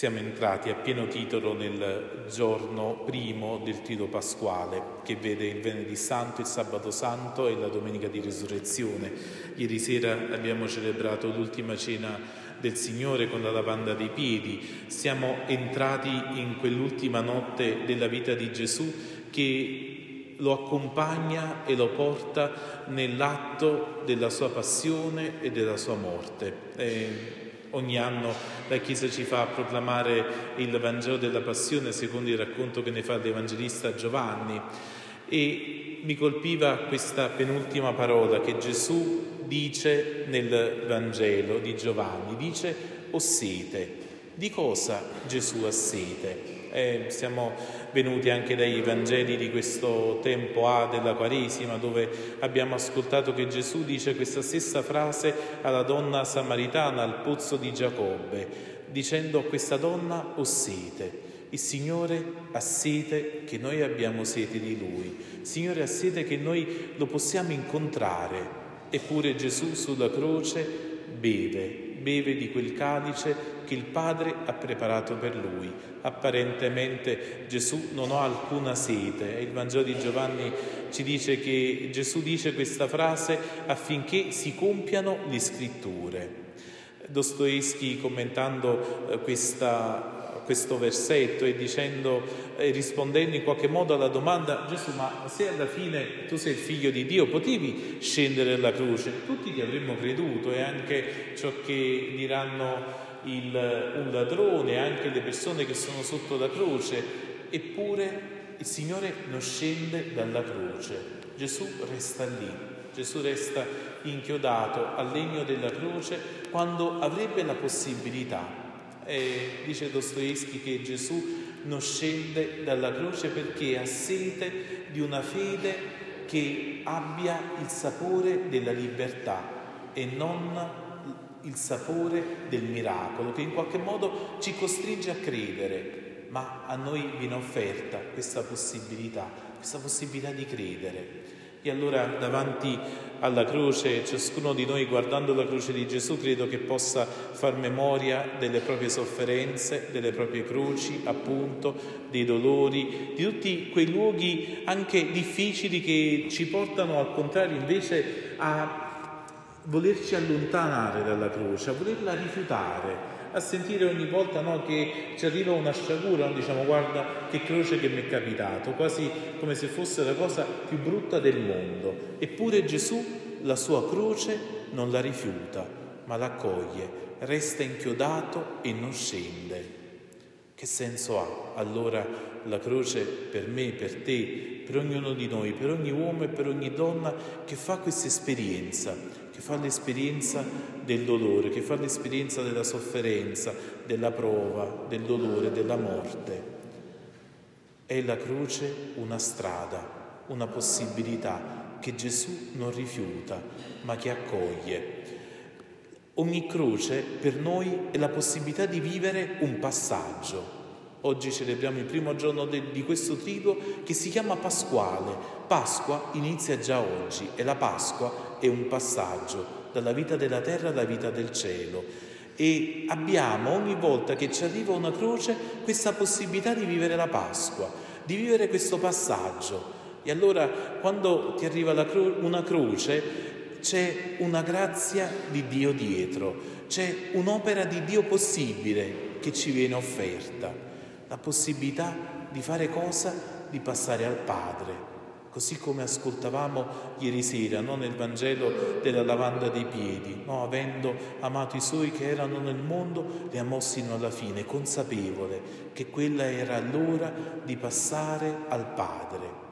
Siamo entrati a pieno titolo nel giorno primo del Tiro Pasquale, che vede il Venerdì Santo, il Sabato Santo e la Domenica di Risurrezione. Ieri sera abbiamo celebrato l'ultima cena del Signore con la lavanda dei piedi. Siamo entrati in quell'ultima notte della vita di Gesù che lo accompagna e lo porta nell'atto della sua passione e della sua morte. Eh, Ogni anno la Chiesa ci fa proclamare il Vangelo della Passione secondo il racconto che ne fa l'Evangelista Giovanni e mi colpiva questa penultima parola che Gesù dice nel Vangelo di Giovanni, dice ho sete. Di cosa Gesù ha sete? Eh, siamo venuti anche dai Vangeli di questo tempo A della Quaresima, dove abbiamo ascoltato che Gesù dice questa stessa frase alla donna samaritana al pozzo di Giacobbe, dicendo a questa donna ho sete. Il Signore ha sete che noi abbiamo sete di Lui. Il Signore ha sete che noi lo possiamo incontrare. Eppure Gesù sulla croce beve beve di quel calice che il Padre ha preparato per lui. Apparentemente Gesù non ha alcuna sete. Il Vangelo di Giovanni ci dice che Gesù dice questa frase affinché si compiano le scritture. Dostoevsky commentando eh, questa questo versetto e dicendo e rispondendo in qualche modo alla domanda Gesù ma se alla fine tu sei il figlio di Dio potevi scendere alla croce tutti ti avremmo creduto e anche ciò che diranno il, un ladrone anche le persone che sono sotto la croce. Eppure il Signore non scende dalla croce. Gesù resta lì. Gesù resta inchiodato al legno della croce quando avrebbe la possibilità. Eh, dice Dostoevsky che Gesù non scende dalla croce perché ha sete di una fede che abbia il sapore della libertà e non il sapore del miracolo, che in qualche modo ci costringe a credere, ma a noi viene offerta questa possibilità, questa possibilità di credere. E allora davanti alla croce, ciascuno di noi guardando la croce di Gesù, credo che possa far memoria delle proprie sofferenze, delle proprie croci, appunto, dei dolori, di tutti quei luoghi anche difficili che ci portano al contrario invece a volerci allontanare dalla croce, a volerla rifiutare, a sentire ogni volta no, che ci arriva una sciagura, no? diciamo guarda che croce che mi è capitato, quasi come se fosse la cosa più brutta del mondo. Eppure Gesù la sua croce non la rifiuta, ma l'accoglie, resta inchiodato e non scende. Che senso ha allora la croce per me, per te, per ognuno di noi, per ogni uomo e per ogni donna che fa questa esperienza, che fa l'esperienza del dolore, che fa l'esperienza della sofferenza, della prova, del dolore, della morte. È la croce una strada, una possibilità che Gesù non rifiuta, ma che accoglie. Ogni croce per noi è la possibilità di vivere un passaggio. Oggi celebriamo il primo giorno de, di questo triduo che si chiama Pasquale. Pasqua inizia già oggi e la Pasqua è un passaggio dalla vita della terra alla vita del cielo. E abbiamo ogni volta che ci arriva una croce questa possibilità di vivere la Pasqua, di vivere questo passaggio. E allora quando ti arriva cro- una croce c'è una grazia di Dio dietro, c'è un'opera di Dio possibile che ci viene offerta, la possibilità di fare cosa? Di passare al Padre, così come ascoltavamo ieri sera no? nel Vangelo della lavanda dei piedi, no? avendo amato i suoi che erano nel mondo, li amò sino alla fine, consapevole che quella era l'ora di passare al Padre.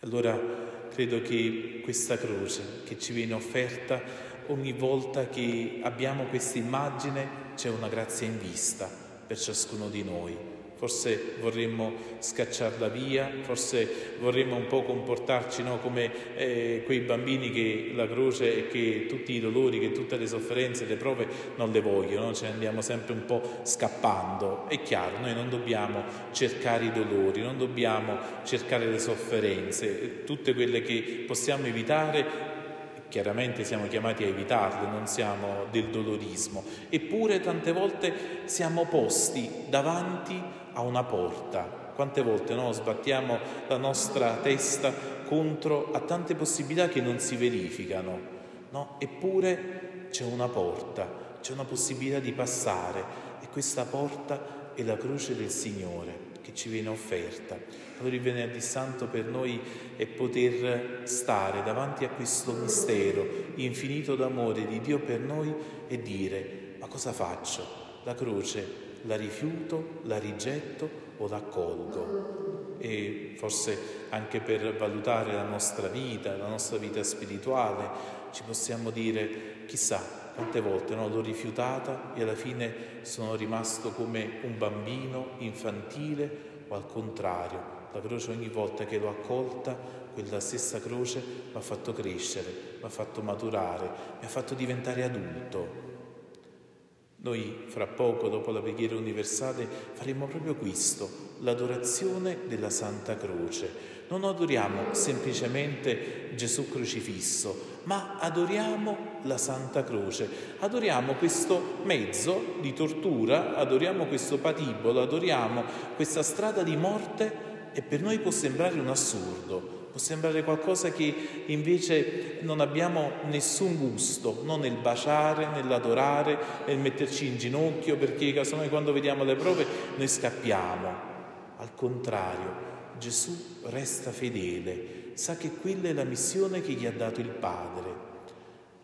Allora credo che questa croce che ci viene offerta ogni volta che abbiamo questa immagine c'è una grazia in vista per ciascuno di noi forse vorremmo scacciarla via, forse vorremmo un po' comportarci no, come eh, quei bambini che la croce e che tutti i dolori, che tutte le sofferenze, le prove non le vogliono, no? cioè andiamo sempre un po' scappando. È chiaro, noi non dobbiamo cercare i dolori, non dobbiamo cercare le sofferenze, tutte quelle che possiamo evitare chiaramente siamo chiamati a evitarle, non siamo del dolorismo, eppure tante volte siamo posti davanti a una porta. Quante volte no, sbattiamo la nostra testa contro a tante possibilità che non si verificano, no? eppure c'è una porta, c'è una possibilità di passare e questa porta è la croce del Signore che ci viene offerta. Allora il venerdì santo per noi è poter stare davanti a questo mistero infinito d'amore di Dio per noi e dire ma cosa faccio? La croce la rifiuto, la rigetto o l'accolgo? E forse anche per valutare la nostra vita, la nostra vita spirituale, ci possiamo dire chissà quante volte no, l'ho rifiutata e alla fine sono rimasto come un bambino infantile o al contrario, la croce ogni volta che l'ho accolta, quella stessa croce mi ha fatto crescere, mi ha fatto maturare, mi ha fatto diventare adulto. Noi fra poco, dopo la preghiera universale, faremo proprio questo, l'adorazione della Santa Croce. Non adoriamo semplicemente Gesù crocifisso, ma adoriamo la Santa Croce, adoriamo questo mezzo di tortura, adoriamo questo patibolo, adoriamo questa strada di morte e per noi può sembrare un assurdo, può sembrare qualcosa che invece non abbiamo nessun gusto, non nel baciare, nell'adorare, nel metterci in ginocchio, perché casomai quando vediamo le prove noi scappiamo. Al contrario, Gesù resta fedele, sa che quella è la missione che gli ha dato il Padre.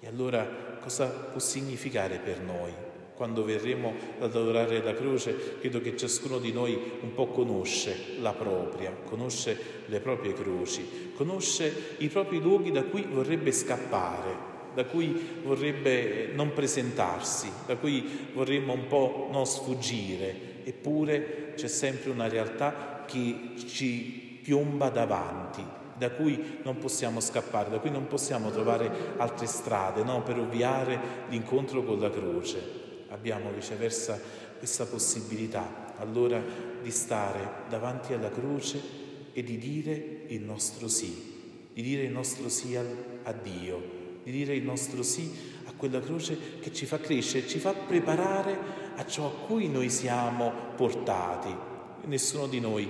E allora cosa può significare per noi? Quando verremo ad adorare la croce, credo che ciascuno di noi un po' conosce la propria, conosce le proprie croci, conosce i propri luoghi da cui vorrebbe scappare, da cui vorrebbe non presentarsi, da cui vorremmo un po' non sfuggire, eppure c'è sempre una realtà che ci piomba davanti, da cui non possiamo scappare, da cui non possiamo trovare altre strade no? per ovviare l'incontro con la croce abbiamo viceversa questa possibilità allora di stare davanti alla croce e di dire il nostro sì, di dire il nostro sì a Dio, di dire il nostro sì a quella croce che ci fa crescere, ci fa preparare a ciò a cui noi siamo portati. Nessuno di noi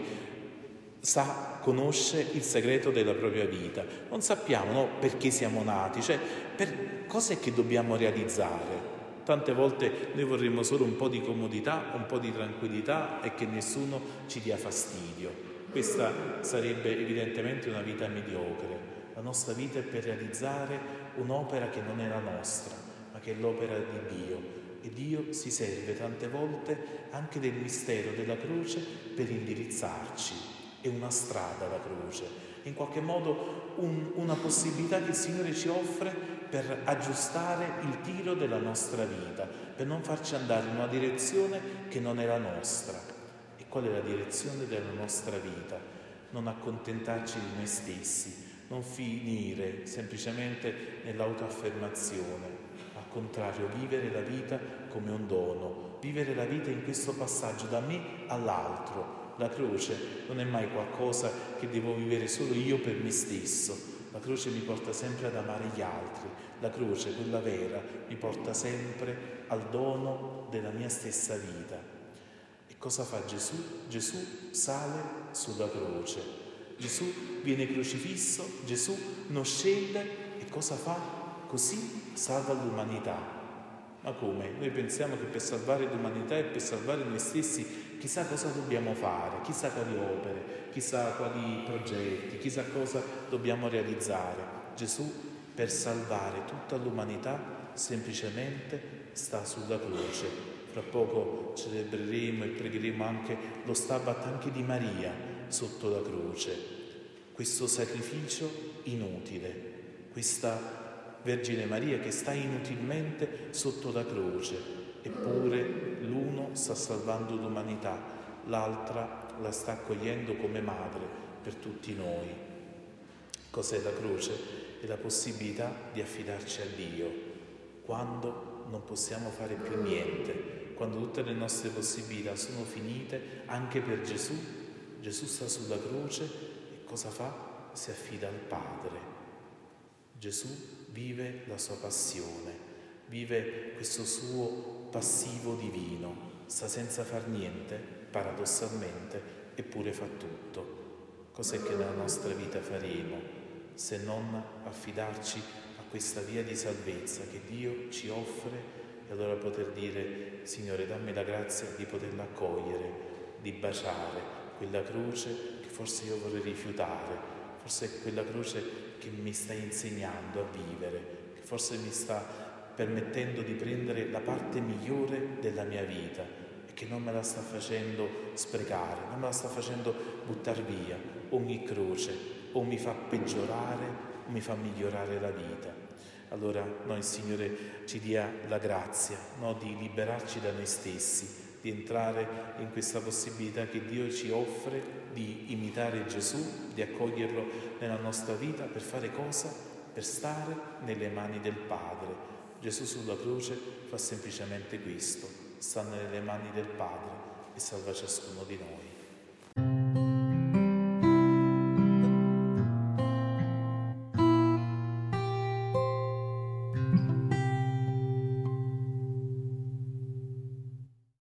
sa, conosce il segreto della propria vita. Non sappiamo no, perché siamo nati, cioè per cos'è che dobbiamo realizzare. Tante volte noi vorremmo solo un po' di comodità, un po' di tranquillità e che nessuno ci dia fastidio. Questa sarebbe evidentemente una vita mediocre. La nostra vita è per realizzare un'opera che non è la nostra, ma che è l'opera di Dio. E Dio si serve tante volte anche del mistero della croce per indirizzarci. È una strada la croce, in qualche modo un, una possibilità che il Signore ci offre per aggiustare il tiro della nostra vita, per non farci andare in una direzione che non è la nostra. E qual è la direzione della nostra vita? Non accontentarci di noi stessi, non finire semplicemente nell'autoaffermazione, al contrario, vivere la vita come un dono, vivere la vita in questo passaggio da me all'altro. La croce non è mai qualcosa che devo vivere solo io per me stesso, la croce mi porta sempre ad amare gli altri, la croce, quella vera, mi porta sempre al dono della mia stessa vita. E cosa fa Gesù? Gesù sale sulla croce. Gesù viene crocifisso, Gesù non scende e cosa fa? Così salva l'umanità. Ma come? Noi pensiamo che per salvare l'umanità e per salvare noi stessi chissà cosa dobbiamo fare, chissà quali opere, chissà quali progetti, chissà cosa dobbiamo realizzare. Gesù per salvare tutta l'umanità semplicemente sta sulla croce. Fra poco celebreremo e pregheremo anche lo stabat anche di Maria sotto la croce. Questo sacrificio inutile, questa Vergine Maria che sta inutilmente sotto la croce Eppure l'uno sta salvando l'umanità, l'altra la sta accogliendo come madre per tutti noi. Cos'è la croce? È la possibilità di affidarci a Dio quando non possiamo fare più niente, quando tutte le nostre possibilità sono finite, anche per Gesù. Gesù sta sulla croce e cosa fa? Si affida al Padre. Gesù vive la sua passione, vive questo suo passivo divino, sta senza far niente, paradossalmente, eppure fa tutto. Cos'è che nella nostra vita faremo se non affidarci a questa via di salvezza che Dio ci offre e allora poter dire, Signore, dammi la grazia di poterla accogliere, di baciare quella croce che forse io vorrei rifiutare, forse è quella croce che mi stai insegnando a vivere, che forse mi sta permettendo di prendere la parte migliore della mia vita e che non me la sta facendo sprecare, non me la sta facendo buttare via ogni croce o mi fa peggiorare o mi fa migliorare la vita. Allora noi Signore ci dia la grazia no, di liberarci da noi stessi, di entrare in questa possibilità che Dio ci offre di imitare Gesù, di accoglierlo nella nostra vita per fare cosa? Per stare nelle mani del Padre. Gesù sulla croce fa semplicemente questo, sta nelle mani del Padre e salva ciascuno di noi.